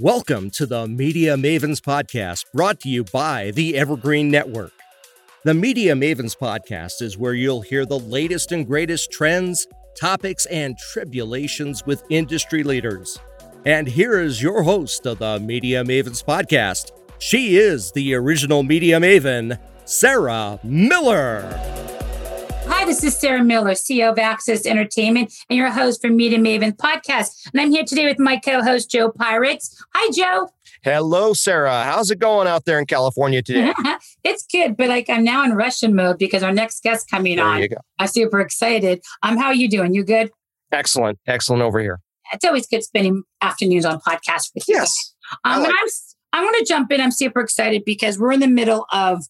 Welcome to the Media Mavens Podcast, brought to you by the Evergreen Network. The Media Mavens Podcast is where you'll hear the latest and greatest trends, topics, and tribulations with industry leaders. And here is your host of the Media Mavens Podcast. She is the original Media Maven, Sarah Miller. Hi, this is Sarah Miller, CEO of Access Entertainment and your host for Media Maven podcast. And I'm here today with my co-host Joe Pyrex. Hi, Joe. Hello, Sarah. How's it going out there in California today? it's good, but like I'm now in Russian mode because our next guest coming there on. You go. I'm super excited. Um, how are you doing? You good? Excellent, excellent over here. It's always good spending afternoons on podcasts with you. Yes. Um, like- I'm I want to jump in. I'm super excited because we're in the middle of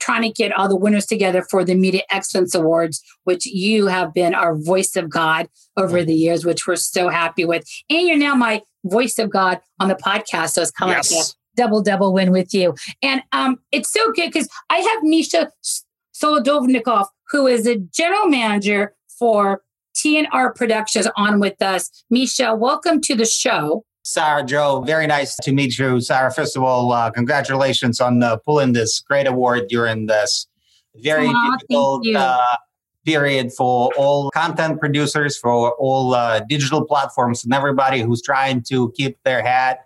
trying to get all the winners together for the Media Excellence Awards, which you have been our voice of God over the years, which we're so happy with. And you're now my voice of God on the podcast. So it's kind of yes. like a double, double win with you. And um, it's so good because I have Misha Solodovnikov, who is a general manager for TNR Productions on with us. Misha, welcome to the show. Sarah Joe, very nice to meet you. Sarah, first of all, uh, congratulations on uh, pulling this great award during this very difficult uh, period for all content producers, for all uh, digital platforms, and everybody who's trying to keep their head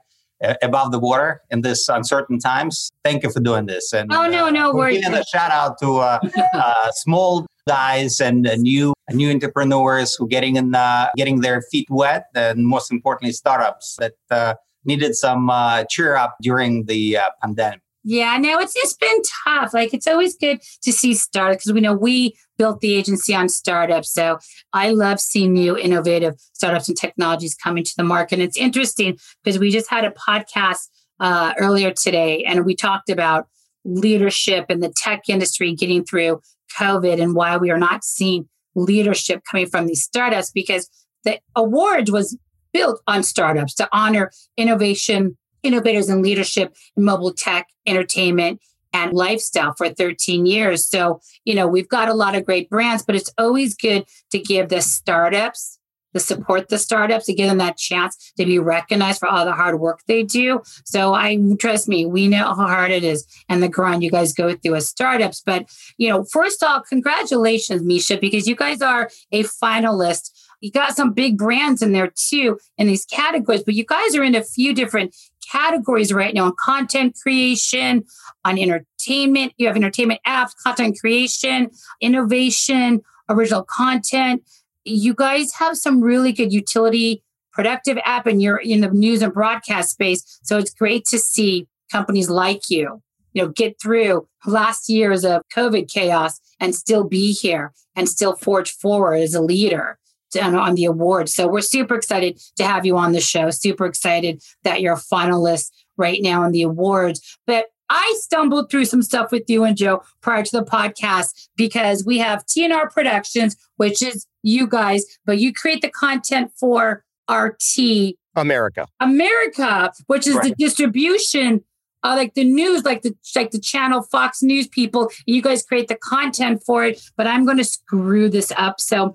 uh, above the water in this uncertain times. Thank you for doing this. And oh no, no uh, worries. Giving a shout out to uh, small guys and new new entrepreneurs who getting in uh, getting their feet wet and most importantly startups that uh, needed some uh, cheer up during the uh, pandemic. Yeah no it's it's been tough. Like it's always good to see startups because we know we built the agency on startups. So i love seeing new innovative startups and technologies coming to the market. And it's interesting because we just had a podcast uh, earlier today and we talked about leadership in the tech industry getting through COVID and why we are not seeing leadership coming from these startups because the award was built on startups to honor innovation, innovators in leadership in mobile tech, entertainment, and lifestyle for 13 years. So, you know, we've got a lot of great brands, but it's always good to give the startups to support the startups to give them that chance to be recognized for all the hard work they do. So I trust me, we know how hard it is and the grind you guys go through as startups. But you know, first off, congratulations, Misha, because you guys are a finalist. You got some big brands in there too in these categories, but you guys are in a few different categories right now on content creation, on entertainment. You have entertainment apps, content creation, innovation, original content you guys have some really good utility productive app and you're in the news and broadcast space. So it's great to see companies like you you know get through last years of covid chaos and still be here and still forge forward as a leader on, the award so we're super excited to have you on the show. Super excited that you're a finalist right now in the awards. But I stumbled through some stuff with you and Joe prior to the podcast because we have TNR Productions, which is you guys, but you create the content for RT America. America, which is right. the distribution uh, like the news, like the like the channel Fox News people. You guys create the content for it, but I'm going to screw this up. So,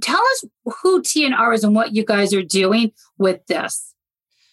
tell us who TNR is and what you guys are doing with this.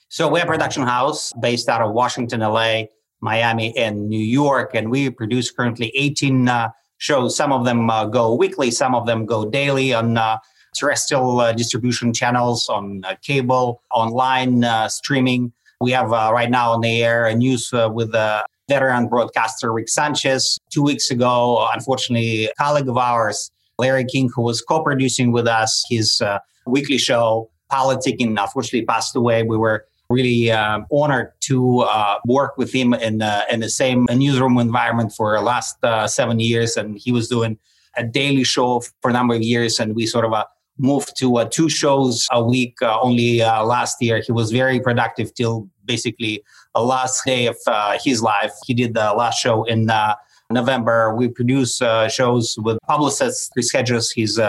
So, we're a production house based out of Washington, LA. Miami and New York, and we produce currently 18 uh, shows. Some of them uh, go weekly, some of them go daily on uh, terrestrial uh, distribution channels, on uh, cable, online uh, streaming. We have right now on the air a news with a veteran broadcaster Rick Sanchez. Two weeks ago, unfortunately, a colleague of ours, Larry King, who was co-producing with us his weekly show, Politicking, unfortunately passed away. We were really uh, honored to uh, work with him in uh, in the same newsroom environment for the last uh, seven years, and he was doing a daily show for a number of years, and we sort of uh, moved to uh, two shows a week. only last year, he was very productive till basically the last day of his life. He did the last show in November. We produce shows with publicists. Chris Hedges, he's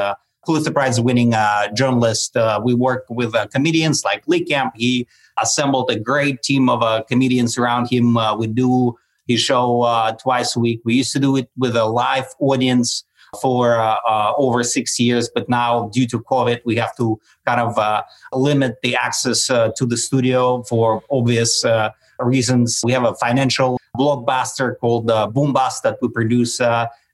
Pulitzer Prize winning journalist. We work with comedians like Lee Camp. He assembled a great team of uh, comedians around him. Uh, we do his show uh, twice a week. We used to do it with a live audience for uh, uh, over six years, but now due to COVID, we have to kind of uh, limit the access uh, to the studio for obvious uh, reasons. We have a financial blockbuster called uh, Boombust that we produce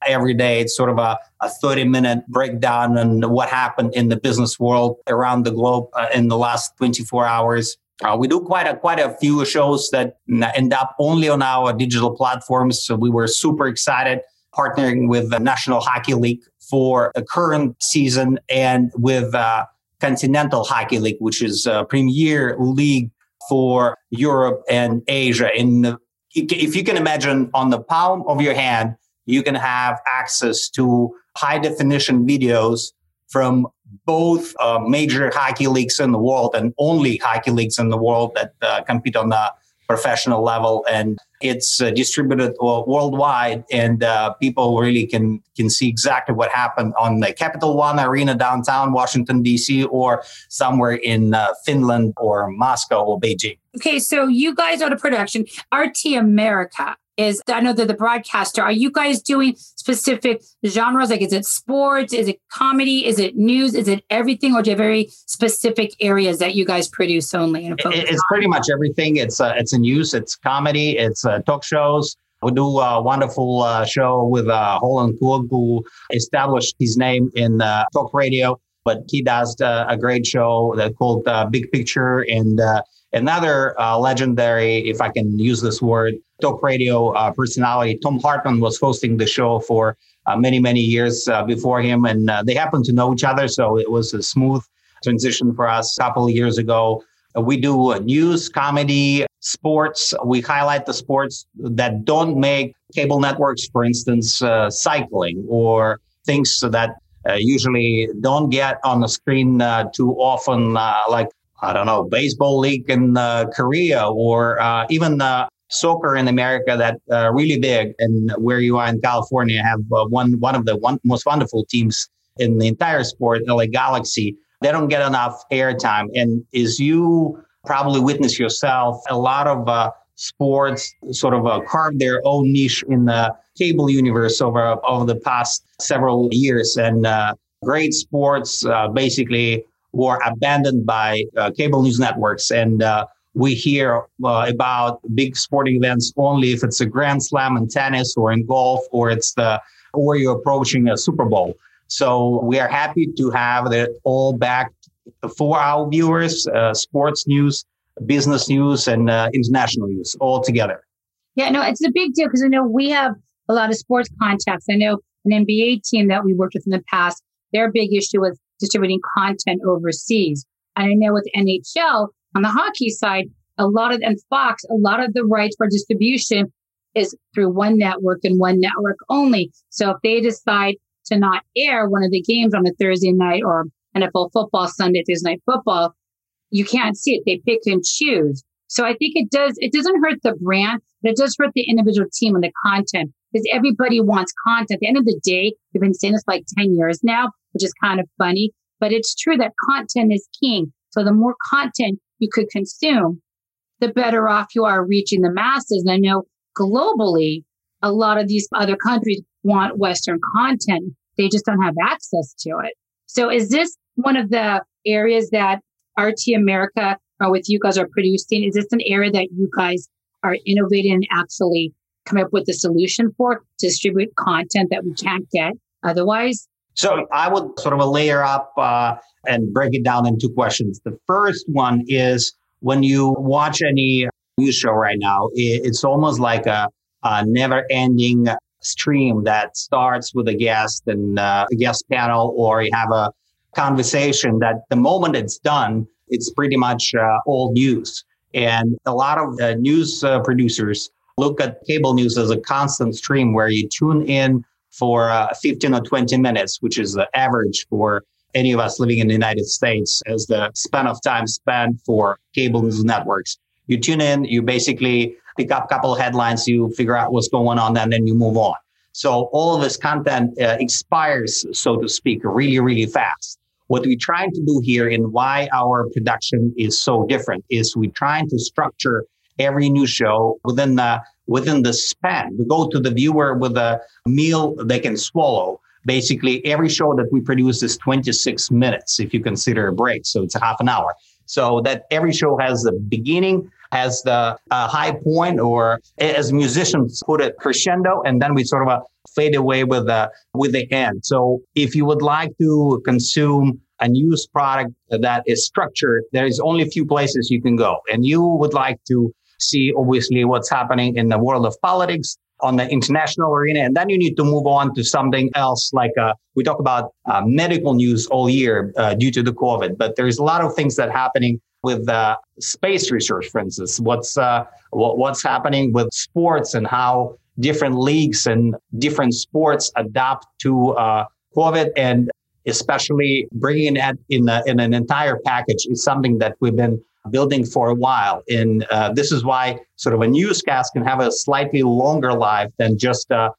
every day. It's sort of a, a 30 minute breakdown on what happened in the business world around the globe in the last 24 hours. Uh, we do quite a quite a few shows that end up only on our digital platforms. So we were super excited partnering with the National Hockey League for the current season and with uh, Continental Hockey League, which is a premier league for Europe and Asia. In the, if you can imagine, on the palm of your hand, you can have access to high definition videos from both uh, major hockey leagues in the world and only hockey leagues in the world that uh, compete on the professional level. And it's uh, distributed worldwide. And uh, people really can can see exactly what happened on the capital one arena downtown washington d.c or somewhere in uh, finland or moscow or beijing. Okay so you guys are the production. Rt america is I know that the broadcaster, are you guys doing specific genres? Like, is it sports? Is it comedy? Is it news? Is it everything? Or do you have very specific areas that you guys produce only? And it's on? pretty much everything. It's uh, it's a news, it's comedy, it's uh, talk shows. We do a wonderful uh, show with uh, Holland Cooke, who established his name in uh, talk radio, but he does uh, a great show that called uh, Big Picture and uh, Another uh, legendary, if I can use this word, talk radio uh, personality, Thom Hartmann was hosting the show for uh, many, many years uh, before him. And uh, they happened to know each other. So it was a smooth transition for us a couple of years ago. Uh, we do news, comedy, sports. We highlight the sports that don't make cable networks, for instance, cycling or things that usually don't get on the screen too often, like I don't know, baseball league in uh, Korea or uh, even uh, soccer in America that uh, really big. And where you are in California, have uh, one one of the one, most wonderful teams in the entire sport, LA Galaxy. They don't get enough airtime. And as you probably witness yourself, a lot of uh, sports sort of carve their own niche in the cable universe over over the past several years. And great sports basically were abandoned by uh, cable news networks. And uh, we hear uh, about big sporting events only if it's a grand slam in tennis or in golf or it's the or you're approaching a Super Bowl. So we are happy to have it all back for our viewers, uh, sports news, business news, and uh, international news all together. Yeah, no, it's a big deal because I know we have a lot of sports contacts. I know an NBA team that we worked with in the past, their big issue was distributing content overseas. And I know with NHL on the hockey side, a lot of, and Fox, a lot of the rights for distribution is through one network and one network only. So if they decide to not air one of the games on a Thursday night or NFL football, Sunday, Thursday night football, you can't see it. They pick and choose. So I think it does, it doesn't hurt the brand, but it does hurt the individual team and the content because everybody wants content. At the end of the day, we've been saying this like 10 years now which is kind of funny. But it's true that content is king. So the more content you could consume, the better off you are reaching the masses. And I know globally, a lot of these other countries want Western content. They just don't have access to it. So is this one of the areas that RT America or with you guys are producing? Is this an area that you guys are innovating and actually come up with a solution for distribute content that we can't get otherwise? So I would sort of layer up uh, and break it down into questions. The first one is when you watch any news show right now, it's almost like a, a never ending stream that starts with a guest and uh, a guest panel, or you have a conversation that the moment it's done, it's pretty much uh, old news. And a lot of uh, news uh, producers look at cable news as a constant stream where you tune in for uh, 15 or 20 minutes, which is the average for any of us living in the United States as the span of time spent for cable news networks. You tune in, you basically pick up a couple of headlines, you figure out what's going on, and then you move on. So all of this content uh, expires, so to speak, really, really fast. What we're trying to do here and why our production is so different is we're trying to structure every news show within the within the span. We go to the viewer with a meal they can swallow. basically every show that we produce is 26 minutes if you consider a break. So it's a half an hour. So that every show has the beginning, has the uh, high point, or as musicians put it, crescendo, and then we sort of uh, fade away with the with the end. So if you would like to consume a news product that is structured, there is only a few places you can go, and you would like to see obviously what's happening in the world of politics on the international arena. And then you need to move on to something else like uh, we talk about uh, medical news all year uh, due to the COVID, but there's a lot of things that happening with uh, space research, for instance. What's uh, what, what's happening with sports and how different leagues and different sports adapt to uh, COVID and especially bringing it in, a, in an entire package is something that we've been building for a while. And uh, this is why sort of a newscast can have a slightly longer life than just uh,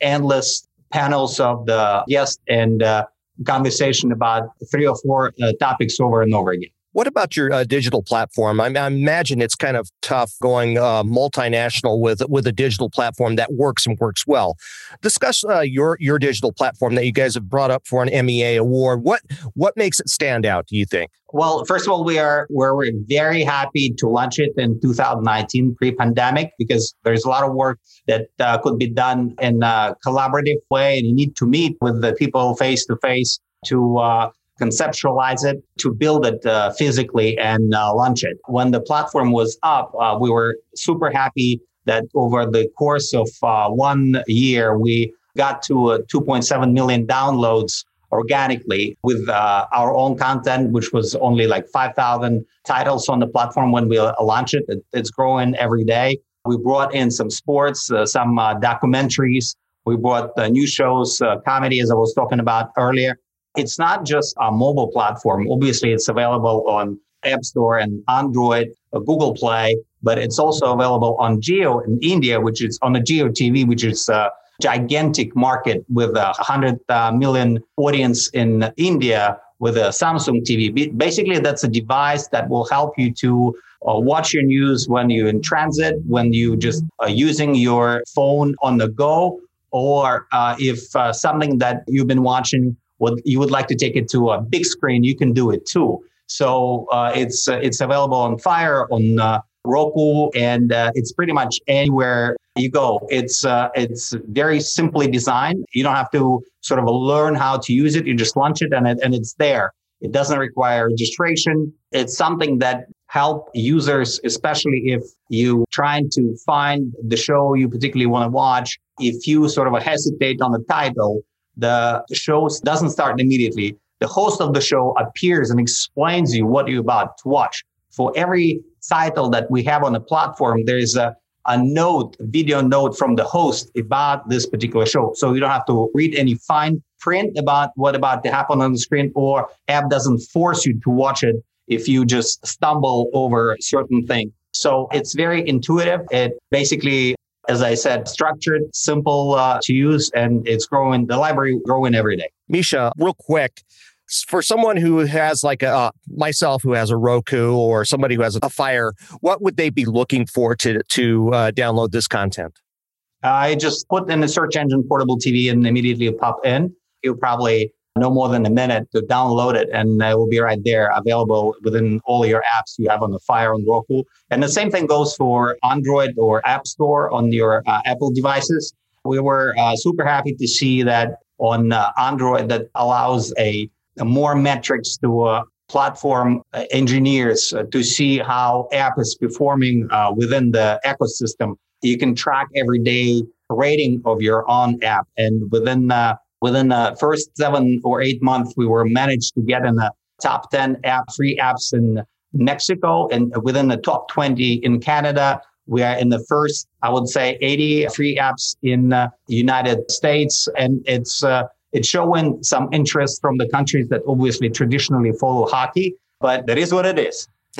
endless panels of the guest and uh, conversation about three or four uh, topics over and over again. What about your uh, digital platform? I, I, imagine it's kind of tough going uh, multinational with with a digital platform that works and works well. Discuss uh, your your digital platform that you guys have brought up for an MEA award. What what makes it stand out? Do you think? Well, first of all, we are we're, we're very happy to launch it in 2019, pre-pandemic, because there's a lot of work that uh, could be done in a collaborative way, and you need to meet with the people face to face to uh, conceptualize it, to build it uh, physically and uh, launch it. When the platform was up, uh, we were super happy that over the course of uh, one year, we got to 2.7 million downloads organically with uh, our own content, which was only like 5,000 titles on the platform when we launched it. it. It's growing every day. We brought in some sports, uh, some documentaries. We brought new shows, comedy, as I was talking about earlier. It's not just a mobile platform. Obviously, it's available on App Store and Android, uh, Google Play, but it's also available on Jio in India, which is on the Jio TV, which is a gigantic market with a 100 uh, audience in India with a Samsung TV. Basically, that's a device that will help you to uh, watch your news when you're in transit, when you just are using your phone on the go, or uh, if uh, something that you've been watching would you would like to take it to a big screen, you can do it too. So uh, it's uh, it's available on Fire on uh, Roku, and uh, it's pretty much anywhere you go. It's uh, it's very simply designed. You don't have to sort of learn how to use it. You just launch it, and it, and it's there. It doesn't require registration. It's something that help users, especially if you trying to find the show you particularly want to watch. If you sort of hesitate on the title, the show doesn't start immediately. The host of the show appears and explains you what you're about to watch. For every title that we have on the platform, there is a, a note, a video note from the host about this particular show. So you don't have to read any fine print about what about to happen on the screen or app doesn't force you to watch it if you just stumble over a certain thing. So it's very intuitive. It basically as I said, structured, simple uh, to use, and it's growing. The library growing every day. Misha, real quick, for someone who has like a uh, myself who has a Roku or somebody who has a Fire, what would they be looking for to to uh, download this content? I just put in the search engine portable TV and immediately pop in. You probably no more than a minute to download it and it will be right there available within all your apps you have on the Fire on Roku. And the same thing goes for Android or App Store on your uh, Apple devices. We were uh, super happy to see that on uh, Android that allows a, a more metrics to uh, platform uh, engineers uh, to see how app is performing within the ecosystem. You can track every day rating of your own app and within Within the first seven or eight months, we were managed to get in the top 10 app free apps in Mexico and within the top 20 in Canada. We are in the first, I would say, 80 free apps in uh, the United States. And it's, uh, it's showing some interest from the countries that obviously traditionally follow hockey, but that is what it is.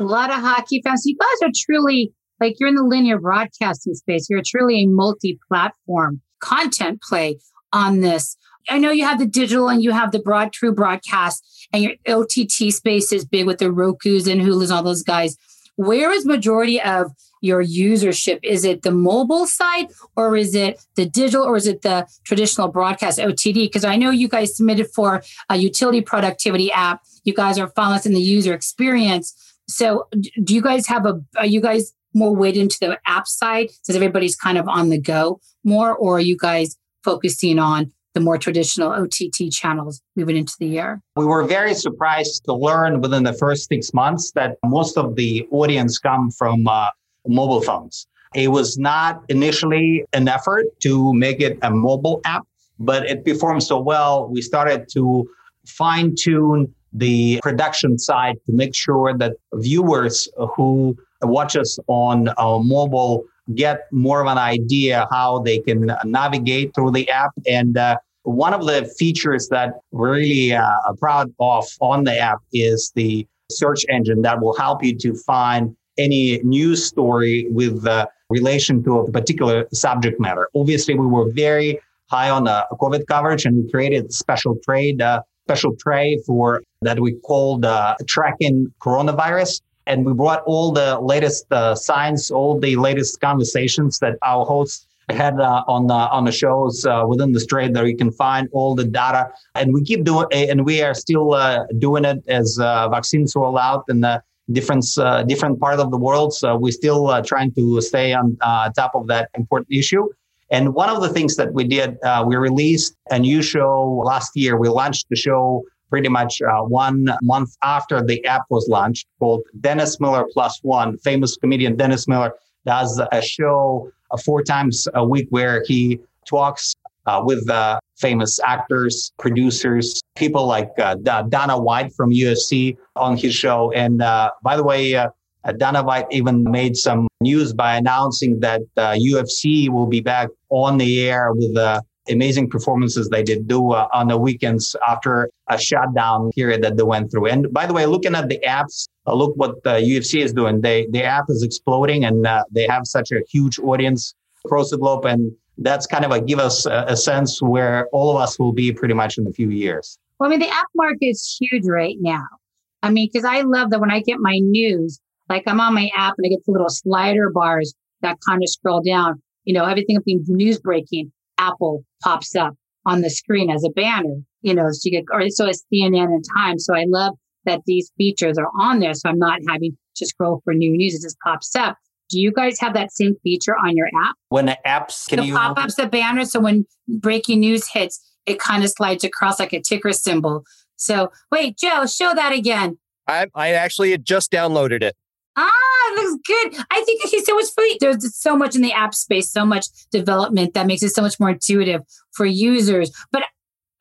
a lot of hockey fans. You guys are truly like you're in the linear broadcasting space. You're truly a multi platform content play on this. I know you have the digital and you have the broad true broadcast and your OTT space is big with the Roku's and Hulu's all those guys. Where is majority of your usership? Is it the mobile side or is it the digital or is it the traditional broadcast OTT? Because I know you guys submitted for a utility productivity app. You guys are following the user experience. So do you guys have a, are you guys more weighted into the app side since everybody's kind of on the go more, or are you guys focusing on the more traditional OTT channels moving into the year? We were very surprised to learn within the first six months that most of the audience come from uh, mobile phones. It was not initially an effort to make it a mobile app, but it performed so well. We started to fine tune the production side to make sure that viewers who watch us on uh, mobile get more of an idea how they can navigate through the app. And uh, one of the features that we're really uh, proud of on the app is the search engine that will help you to find any news story with uh, relation to a particular subject matter. Obviously, we were very high on the COVID coverage and we created special trade, uh, special tray for that we called uh, tracking coronavirus and we brought all the latest uh, science, all the latest conversations that our hosts had uh, on the on the shows uh, within the trade that you can find all the data, and we keep doing, and we are still uh, doing it as uh, vaccines roll out in the different uh, different part of the world. So we're still trying to stay on top of that important issue. And one of the things that we did, we released a new show last year. We launched the show pretty much uh, one month after the app was launched called Dennis Miller Plus One. Famous comedian Dennis Miller does a show uh, four times a week where he talks uh, with uh, famous actors, producers, people like uh, Dana White from UFC on his show. And uh, by the way, Dana White even made some news by announcing that UFC will be back on the air with amazing performances they did do uh, on the weekends after a shutdown period that they went through. And by the way, looking at the apps, uh, look what the UFC is doing. They the app is exploding, and uh, they have such a huge audience across the globe, and that's kind of a give us a, a, sense where all of us will be pretty much in a few years. Well, I mean, the app market is huge right now. I mean, because I love that when I get my news, like I'm on my app and I get the little slider bars that kind of scroll down. You know, everything being news breaking. Apple pops up on the screen as a banner, you know, so you get, or so it's CNN and Time. So I love that these features are on there. So I'm not having to scroll for new news. It just pops up. Do you guys have that same feature on your app? When the apps can the you pop ups the banner, so when breaking news hits, it kind of slides across like a ticker symbol. So wait, Joe, show that again. I I actually had just downloaded it. Ah, it looks good. I think he's so much free. There's so much in the app space, so much development that makes it so much more intuitive for users. But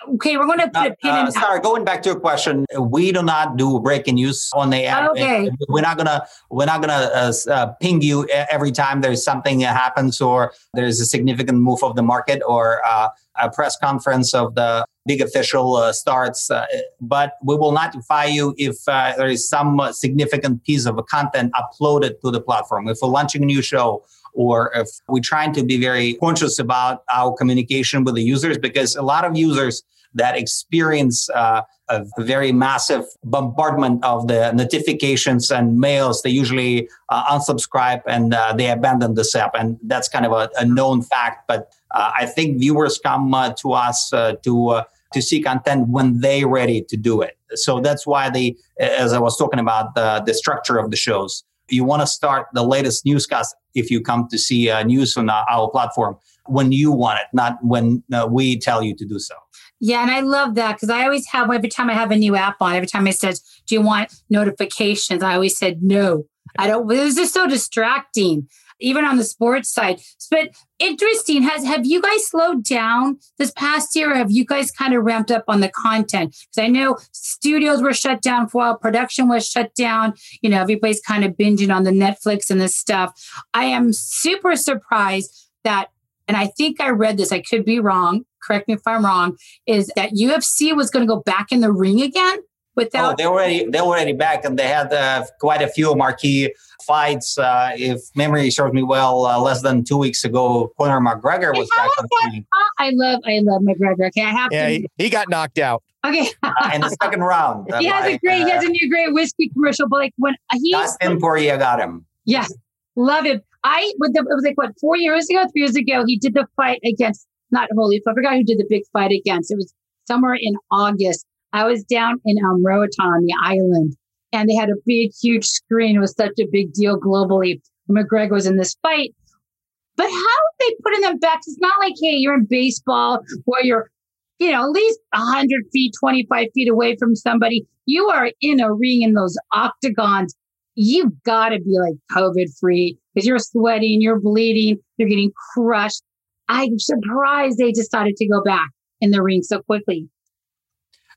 okay, we're going to put a pin uh, in. Sorry, going back to your question, we do not do breaking news on the app. Okay, we're not gonna we're not gonna uh, uh, ping you every time there's something that happens or there's a significant move of the market or uh, a press conference of the big official uh, starts, uh, but we will notify you if uh, there is some significant piece of content uploaded to the platform. If we're launching a new show, or if we're trying to be very conscious about our communication with the users, because a lot of users that experience uh, a very massive bombardment of the notifications and mails, they usually uh, unsubscribe and uh, they abandon this app. And that's kind of a, a known fact. But uh, I think viewers come uh, to us uh, to to see content when they're ready to do it. So that's why they, as I was talking about the, the structure of the shows, you want to start the latest newscast if you come to see uh, news on uh, our platform when you want it, not when uh, we tell you to do so. Yeah, and I love that because I always have every time I have a new app on, every time I said, "Do you want notifications?" I always said no. I don't. It was just so distracting, even on the sports side. But interesting. Has have you guys slowed down this past year? Or have you guys kind of ramped up on the content? Because I know studios were shut down for a while, production was shut down. You know, everybody's kind of binging on the Netflix and this stuff. I am super surprised that, and I think I read this. I could be wrong correct me if I'm wrong, is that UFC was going to go back in the ring again without. Oh, they already they're already back, and they had uh, quite a few marquee fights. Uh, if memory serves me well, uh, less than two weeks ago, Conor McGregor was back on the ring. I love I love McGregor. Okay, I have yeah, to. He, he got knocked out. Okay. uh, in the second round. he has a great. he has a uh, new great whiskey commercial, but like when he Dustin Poirier got him. Yes, love him. I, with the, it was like what, four years ago, three years ago, he did the fight against, not Holy, I forgot who did the big fight against. It was somewhere in August. I was down in um, Roatan on the island and they had a big, huge screen. It was such a big deal globally. McGregor was in this fight. But how they putting them back? It's not like, hey, you're in baseball where you're, you know, at least 100 feet, 25 feet away from somebody. You are in a ring in those octagons. You've got to be like COVID free because you're sweating, you're bleeding, you're getting crushed. I'm surprised they decided to go back in the ring so quickly.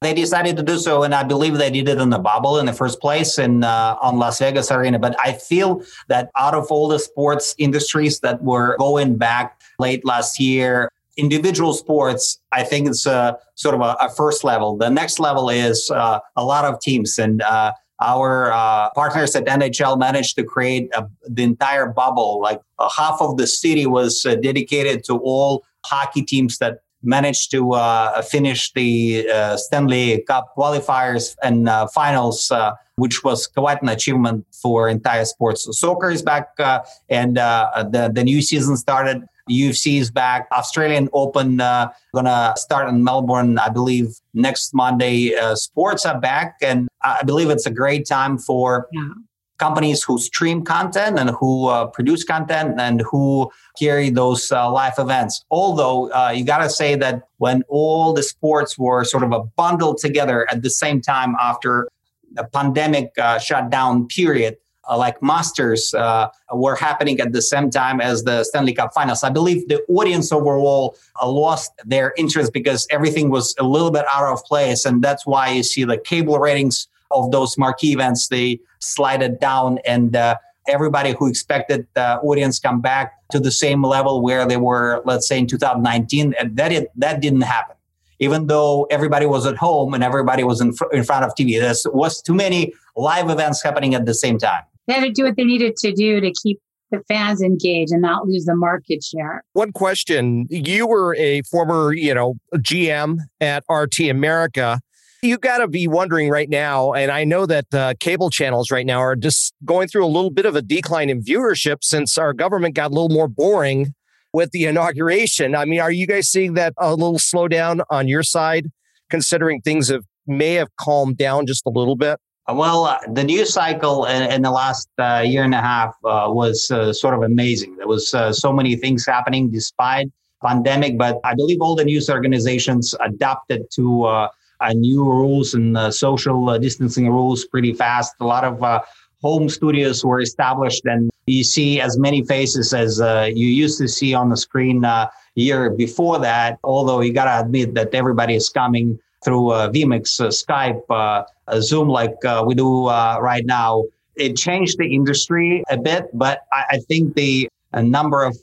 They decided to do so, and I believe they did it in the bubble in the first place in uh, on Las Vegas Arena. But I feel that out of all the sports industries that were going back late last year, individual sports, I think it's a sort of a, a first level. The next level is uh, a lot of teams and. Uh, our uh, partners at NHL managed to create a, the entire bubble. Like uh, half of the city was uh, dedicated to all hockey teams that managed to uh, finish the uh, Stanley Cup qualifiers and uh, finals, uh, which was quite an achievement for entire sports. So soccer is back, uh, and uh, the the new season started. UFC is back. Australian Open gonna start in Melbourne, I believe, next Monday. sports are back, and I believe it's a great time for. Yeah companies who stream content and who uh, produce content and who carry those uh, live events. Although uh, you got to say that when all the sports were sort of a bundled together at the same time after the pandemic uh, shutdown period, uh, like Masters uh, were happening at the same time as the Stanley Cup Finals. I believe the audience overall lost their interest because everything was a little bit out of place, and that's why you see the cable ratings of those marquee events they slided down and uh, everybody who expected the audience come back to the same level where they were let's say in 2019 and that it, that didn't happen even though everybody was at home and everybody was in, fr- in front of tv there was too many live events happening at the same time they had to do what they needed to do to keep the fans engaged and not lose the market share. One question. You were a former, you know, GM at RT America you got to be wondering right now, and I know that uh, cable channels right now are just going through a little bit of a decline in viewership since our government got a little more boring with the inauguration. I mean, are you guys seeing that a little slowdown on your side, considering things have may have calmed down just a little bit? Well, uh, the news cycle in, in the last uh, year and a half uh, was uh, sort of amazing. There was uh, so many things happening despite pandemic, but I believe all the news organizations adapted to uh, new rules and uh, social uh, distancing rules pretty fast. A lot of uh, home studios were established, and you see as many faces as uh, you used to see on the screen uh, year before that. Although you gotta admit that everybody is coming through uh, vMix, Skype, Zoom, like we do right now. It changed the industry a bit, but I, I think the number of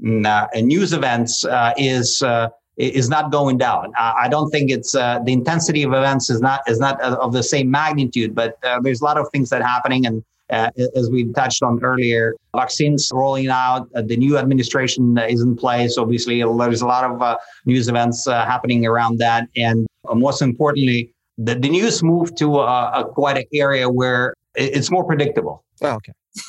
news events is is not going down. I don't think it's uh, the intensity of events is not is not of the same magnitude, but uh, there's a lot of things that are happening. And uh, as we touched on earlier, vaccines rolling out, uh, the new administration is in place. Obviously, there's a lot of uh, news events uh, happening around that, and most importantly, the, the news moved to a, a quite an area where it's more predictable. Oh, okay.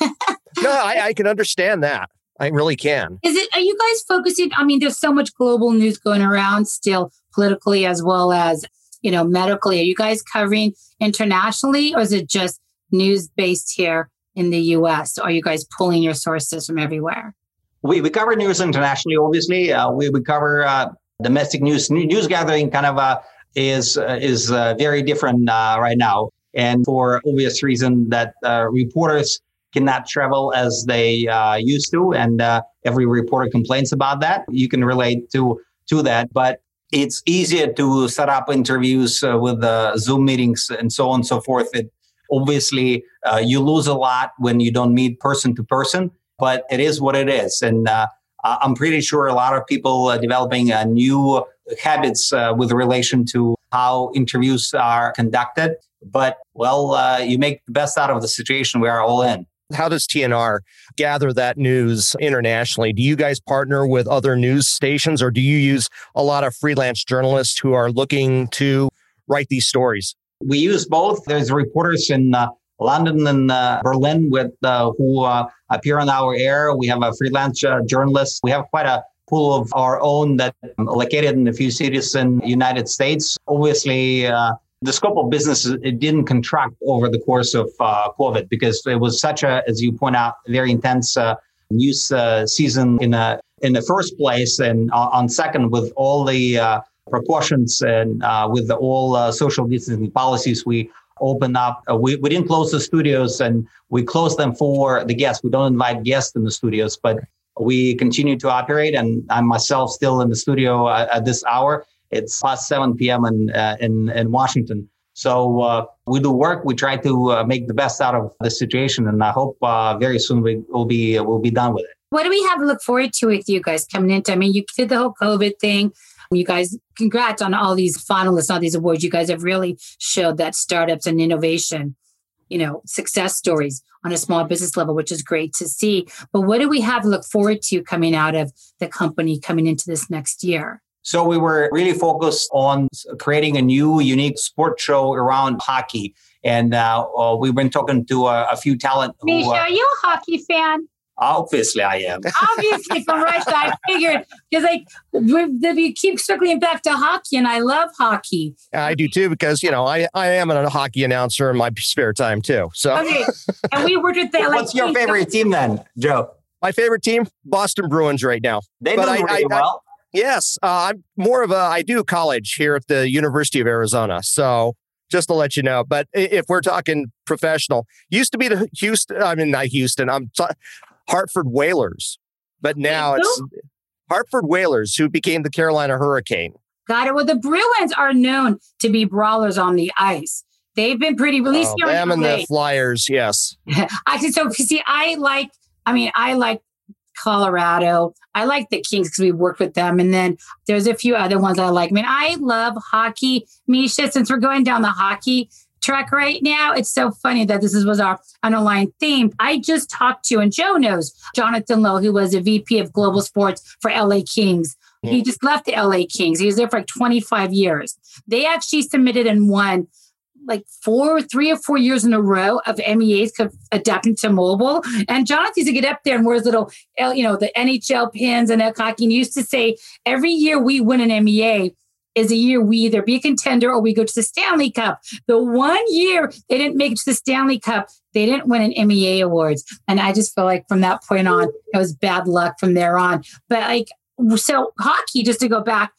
no, I, I can understand that. I really can. Is it, are you guys focusing? I mean, there's so much global news going around still politically as well as, you know, medically. Are you guys covering internationally or is it just news based here in the US? Are you guys pulling your sources from everywhere? We, we cover news internationally, obviously. Uh, we, we cover uh, domestic news. News gathering kind of uh, is, uh, is uh, very different uh, right now. And for obvious reason that reporters cannot travel as they uh, used to, and uh, every reporter complains about that. You can relate to to that, but it's easier to set up interviews uh, with Zoom meetings and so on and so forth. It obviously uh, you lose a lot when you don't meet person to person, but it is what it is, and uh, I'm pretty sure a lot of people are developing uh, new habits with relation to how interviews are conducted. But well, you make the best out of the situation we are all in. How does TNR gather that news internationally? Do you guys partner with other news stations or do you use a lot of freelance journalists who are looking to write these stories? We use both. There's reporters in uh, London and uh, Berlin with uh, who uh, appear on our air. We have a freelance uh, journalist. We have quite a pool of our own that located in a few cities in the United States. Obviously, uh, the scope of business it didn't contract over the course of uh, COVID because it was such a, as you point out, very intense news season in a in the first place, and on second with all the precautions and with the, all social distancing policies we open up. Uh, we, we didn't close the studios and we closed them for the guests. We don't invite guests in the studios, but we continue to operate. And I'm myself still in the studio uh, at this hour. It's past 7 p.m. in, uh, in, in Washington. So uh, we do work. We try to uh, make the best out of the situation, and I hope uh, very soon we will be we'll be done with it. What do we have to look forward to with you guys coming into? I mean, you did the whole COVID thing. You guys, congrats on all these finalists, all these awards. You guys have really showed that startups and innovation, you know, success stories on a small business level, which is great to see. But what do we have to look forward to coming out of the company coming into this next year? So we were really focused on creating a new, unique sport show around hockey. And uh, uh, we've been talking to a, a few talent. Misha, who, uh, are you a hockey fan? Obviously, I am. Obviously, from Russia, I figured because like we keep circling back to hockey, and I love hockey. I do too because you know I I am a hockey announcer in my spare time too. So okay, and we worked with that. What's your favorite team then, Joe? My favorite team, Boston Bruins, right now. They do really I, well. Yes, uh, I'm more of a. I do college here at the University of Arizona, so just to let you know. But if we're talking professional, used to be the Houston. I mean, not Houston. I'm t- Hartford Whalers, but now it's Hartford Whalers who became the Carolina Hurricane. Got it. Well, the Bruins are known to be brawlers on the ice. They've been pretty released. Oh, them and the Flyers, yes. I see. So see, I like. I mean, I like Colorado. I like the Kings because we worked with them. And then there's a few other ones I like. I mean, I love hockey. Misha, since we're going down the hockey track right now. It's so funny that this was our underlying theme. I just talked to, and Joe knows, Jonathan Lowe, who was a VP of global sports for LA Kings. He mm. just left the LA Kings. He was there for like 25 years. They actually submitted and won like four, three or four years in a row of MEAs adapting to mobile. And Jonathan used to get up there and wear his little, you know, the NHL pins and hockey. And used to say, every year we win an MEA, is a year we either be a contender or we go to the Stanley Cup. The one year they didn't make it to the Stanley Cup, they didn't win an MEA awards. And I just feel like from that point on, it was bad luck from there on. But like, so hockey, just to go back,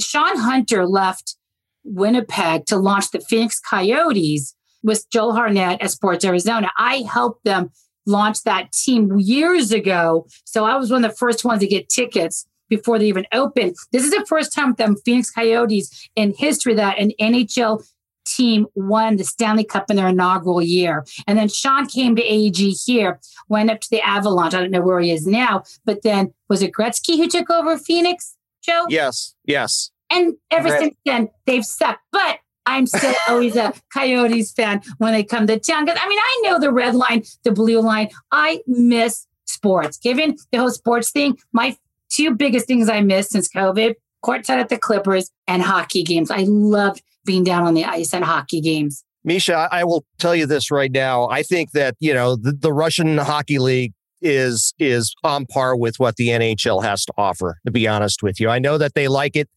Sean Hunter left Winnipeg to launch the Phoenix Coyotes with Joel Harnett at Sports Arizona. I helped them launch that team years ago. So I was one of the first ones to get tickets before they even opened. This is the first time them Phoenix Coyotes in history that an NHL team won the Stanley Cup in their inaugural year. And then Sean came to AEG here, went up to the Avalanche. I don't know where he is now, but then was it Gretzky who took over Phoenix, Joe? Yes, yes. And ever since then, they've sucked. But I'm still always a Coyotes fan when they come to town. Because I mean, I know the red line, the blue line. I miss sports. Given the whole sports thing, my two biggest things I missed since COVID courtside at the Clippers and hockey games. I loved being down on the ice and hockey games. Misha, I will tell you this right now. I think that, you know, the, the Russian hockey league is is on par with what the NHL has to offer, to be honest with you. I know that they like it.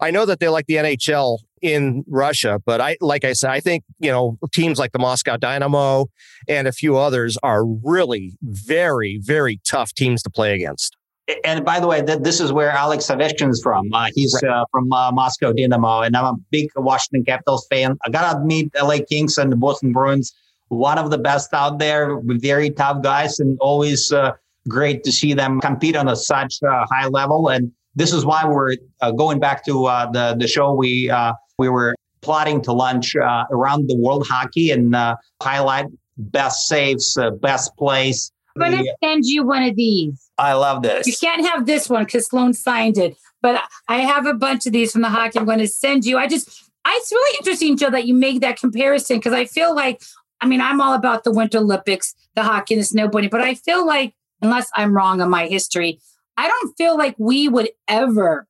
I know that they like the NHL in Russia, but I like I said, I think, you know, teams like the Moscow Dynamo and a few others are really very, very tough teams to play against and by the way, th- this is where Alex Ovechkin is from. Uh, he's right. uh, from uh, Moscow Dynamo, and I'm a big Washington Capitals fan. I gotta admit, LA Kings and the Boston Bruins, one of the best out there, very tough guys, and always uh, great to see them compete on a such uh, high level. And this is why we're uh, going back to the the show we we were plotting to launch around the world hockey and highlight best saves, best plays. I'm gonna send you one of these. I love this. You can't have this one because Sloan signed it, but I have a bunch of these from the hockey. I'm going to send you. I just, it's really interesting, Joe, that you make that comparison because I feel like, I mean, I'm all about the Winter Olympics, the hockey and the snowboarding, but I feel like, unless I'm wrong on my history, I don't feel like we would ever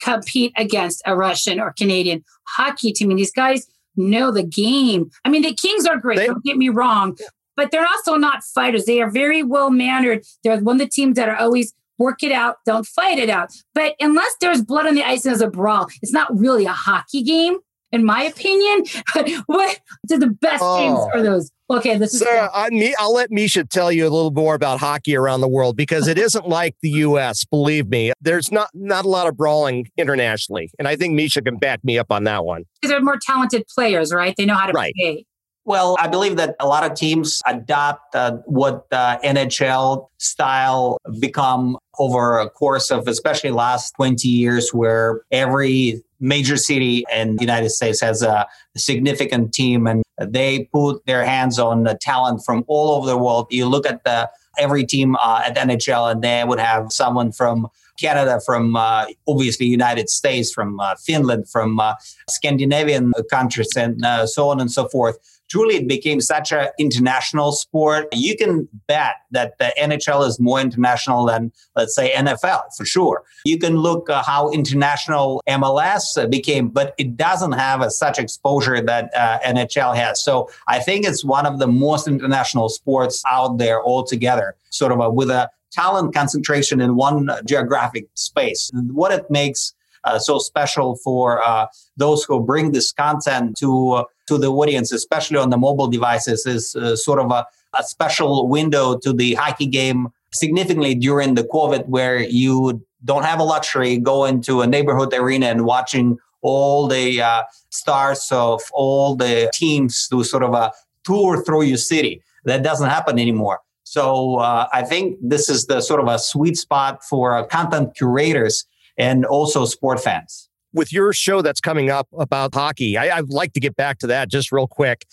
compete against a Russian or Canadian hockey team. I mean, these guys know the game. I mean, the Kings are great. They, don't get me wrong, but they're also not fighters. They are very well mannered. They're one of the teams that are always work it out, don't fight it out. But unless there's blood on the ice and there's a brawl, it's not really a hockey game, in my opinion. what are the best oh. games are those? Okay, this is Sarah, I, me, I'll let Misha tell you a little more about hockey around the world because it isn't like the U.S. Believe me, there's not not a lot of brawling internationally, and I think Misha can back me up on that one. Because they're more talented players, right? They know how to right. play. Well, I believe that a lot of teams adopt uh, what uh, NHL style become over a course of especially last 20 years where every major city in the United States has a significant team and they put their hands on the talent from all over the world. You look at the every team uh, at NHL and they would have someone from Canada, from uh, obviously United States, from uh, Finland, from uh, Scandinavian countries, and uh, so on and so forth truly it became such an international sport. You can bet that the NHL is more international than, let's say, NFL for sure. You can look uh, how international MLS became, but it doesn't have a, such exposure that uh, NHL has. So I think it's one of the most international sports out there altogether, sort of a, with a talent concentration in one geographic space. What it makes uh, so special for uh, those who bring this content to uh, to the audience, especially on the mobile devices, is uh, sort of a, a special window to the hockey game. Significantly during the COVID, where you don't have a luxury going to a neighborhood arena and watching all the uh, stars of all the teams do sort of a tour through your city. That doesn't happen anymore. So uh, I think this is the sort of a sweet spot for uh, content curators and also sport fans. With your show that's coming up about hockey, I, would like to get back to that just real quick.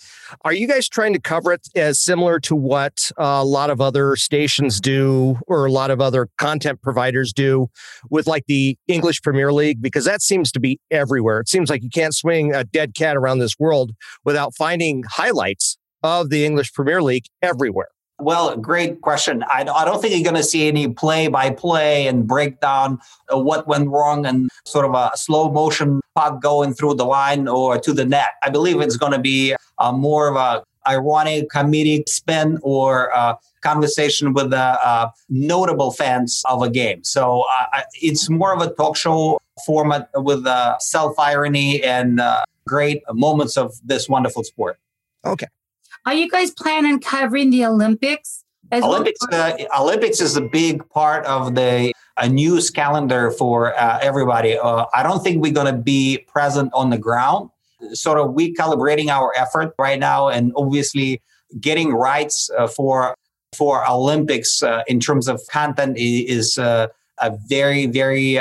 Are you guys trying to cover it as similar to what uh, a lot of other stations do or a lot of other content providers do with like the English Premier League? Because that seems to be everywhere. It seems like you can't swing a dead cat around this world without finding highlights of the English Premier League everywhere. Well, great question. I, I don't think you're going to see any play by play and breakdown of what went wrong and sort of a slow motion puck going through the line or to the net. I believe it's going to be a more of a ironic comedic spin or a conversation with uh, notable fans of a game. So uh, it's more of a talk show format with uh, self irony and uh, great moments of this wonderful sport. Okay. Are you guys planning on covering the Olympics? Olympics, well? uh, Olympics is a big part of the a news calendar for uh, everybody. Uh, I don't think we're going to be present on the ground. Sort of recalibrating our effort right now, and obviously getting rights uh, for for Olympics uh, in terms of content is. Uh, a very, very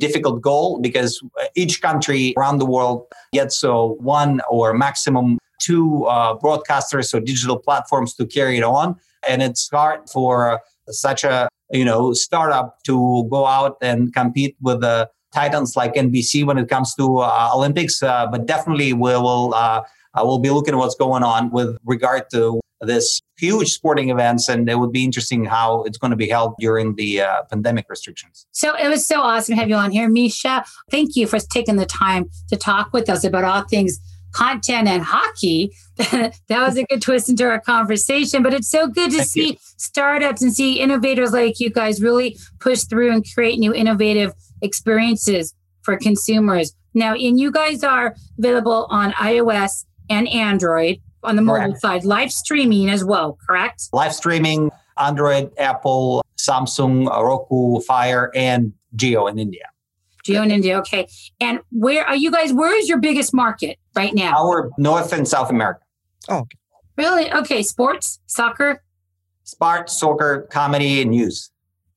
difficult goal because each country around the world gets so one or maximum two uh, broadcasters or digital platforms to carry it on. And it's hard for such a you know startup to go out and compete with the titans like NBC when it comes to uh, Olympics. Uh, but definitely we will uh, we'll be looking at what's going on with regard to this huge sporting events and it would be interesting how it's going to be held during the uh, pandemic restrictions so it was so awesome to have you on here misha thank you for taking the time to talk with us about all things content and hockey. that was a good twist into our conversation. But it's so good to Thank see you. startups and see innovators like you guys really push through and create new innovative experiences for consumers. Now, and you guys are available on iOS and Android on the mobile side, live streaming as well, correct? Live streaming, Android, Apple, Samsung, Roku, Fire, and Jio in India. Jio in India. Okay. And where are you guys? Where is your biggest market right now? Our North and South America. Oh, okay. Really? Okay. Sports, soccer? Sports, soccer, comedy, and news.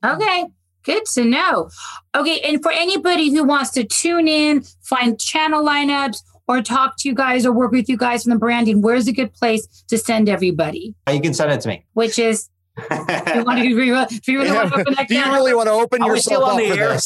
Okay. Good to know. Okay. And for anybody who wants to tune in, find channel lineups, or talk to you guys or work with you guys from the branding, where's a good place to send everybody? Uh, you can send it to me. Which is you want to, do you really want to open that Do you really want to open yourself up for this?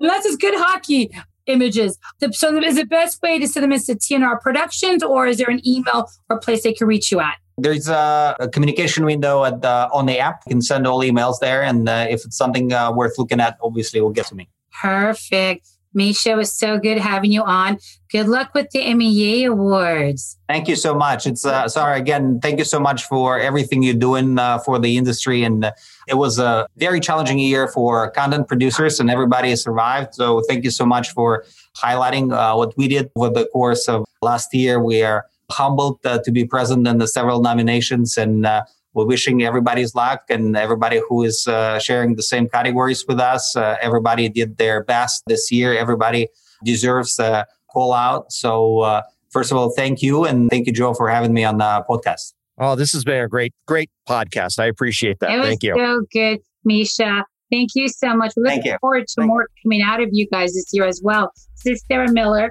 that's just good hockey images. So is the best way to send them is to TNR Productions or is there an email or place they can reach you at? There's a, a communication window at the, on the app. You can send all emails there. And uh, if it's something uh, worth looking at, obviously, it will get to me. Perfect. Misha, it was so good having you on. Good luck with the MEA Awards. Thank you so much. It's uh, sorry again. Thank you so much for everything you're doing uh, for the industry. And uh, it was a very challenging year for content producers, and everybody has survived. So thank you so much for highlighting uh, what we did over the course of last year. We are humbled uh, to be present in the several nominations and uh, we're wishing everybody's luck and everybody who is uh, sharing the same categories with us. Uh, everybody did their best this year. Everybody deserves a call out. So, uh, first of all, thank you. And thank you, Joe, for having me on the podcast. Oh, this has been a great, great podcast. I appreciate that. It thank you. so good, Misha. Thank you so much. We look forward to thank more you. coming out of you guys this year as well. This is Sarah Miller,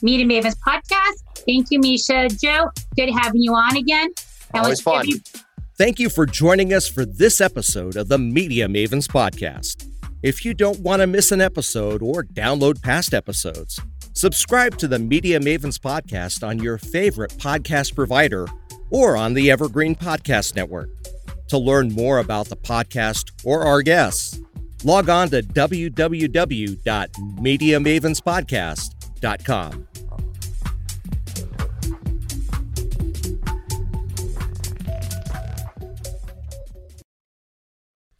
Media Mavens podcast. Thank you, Misha. Joe, good having you on again. And Always fun. Thank you for joining us for this episode of the Media Mavens podcast. If you don't want to miss an episode or download past episodes, subscribe to the Media Mavens podcast on your favorite podcast provider or on the Evergreen Podcast Network. To learn more about the podcast or our guests, log on to www.mediamavenspodcast.com.